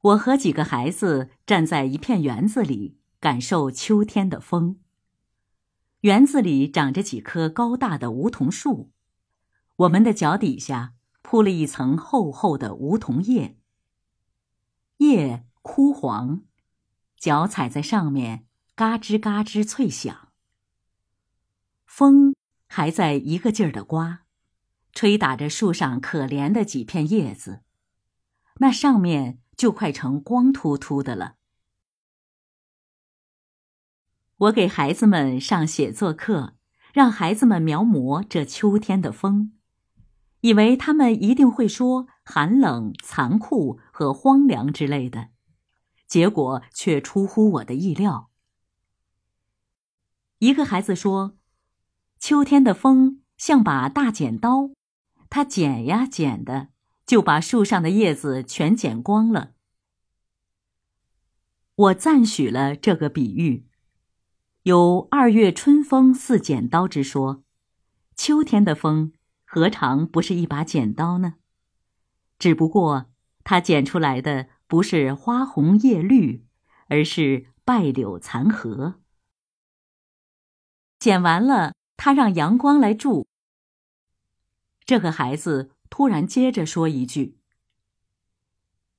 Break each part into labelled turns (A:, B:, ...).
A: 我和几个孩子站在一片园子里，感受秋天的风。园子里长着几棵高大的梧桐树，我们的脚底下铺了一层厚厚的梧桐叶，叶枯黄，脚踩在上面，嘎吱嘎吱脆响。风还在一个劲儿的刮。吹打着树上可怜的几片叶子，那上面就快成光秃秃的了。我给孩子们上写作课，让孩子们描摹这秋天的风，以为他们一定会说寒冷、残酷和荒凉之类的，结果却出乎我的意料。一个孩子说：“秋天的风像把大剪刀。”他剪呀剪的，就把树上的叶子全剪光了。我赞许了这个比喻，有“二月春风似剪刀”之说，秋天的风何尝不是一把剪刀呢？只不过它剪出来的不是花红叶绿，而是败柳残荷。剪完了，他让阳光来住。这个孩子突然接着说一句：“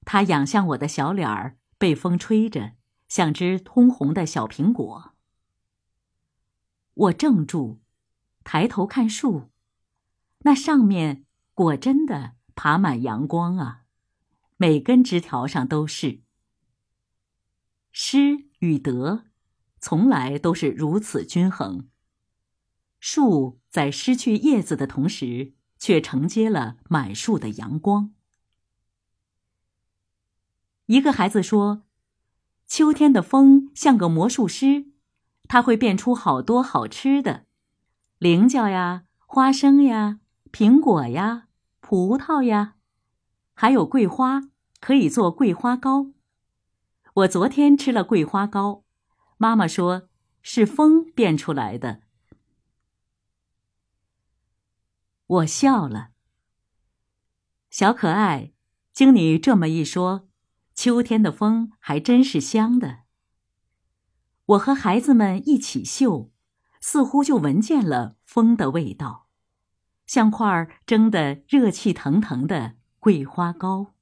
A: 他仰向我的小脸儿，被风吹着，像只通红的小苹果。”我怔住，抬头看树，那上面果真的爬满阳光啊，每根枝条上都是。失与得，从来都是如此均衡。树在失去叶子的同时。却承接了满树的阳光。一个孩子说：“秋天的风像个魔术师，他会变出好多好吃的，菱角呀、花生呀、苹果呀、葡萄呀，还有桂花，可以做桂花糕。我昨天吃了桂花糕，妈妈说是风变出来的。”我笑了，小可爱，经你这么一说，秋天的风还真是香的。我和孩子们一起嗅，似乎就闻见了风的味道，像块蒸得热气腾腾的桂花糕。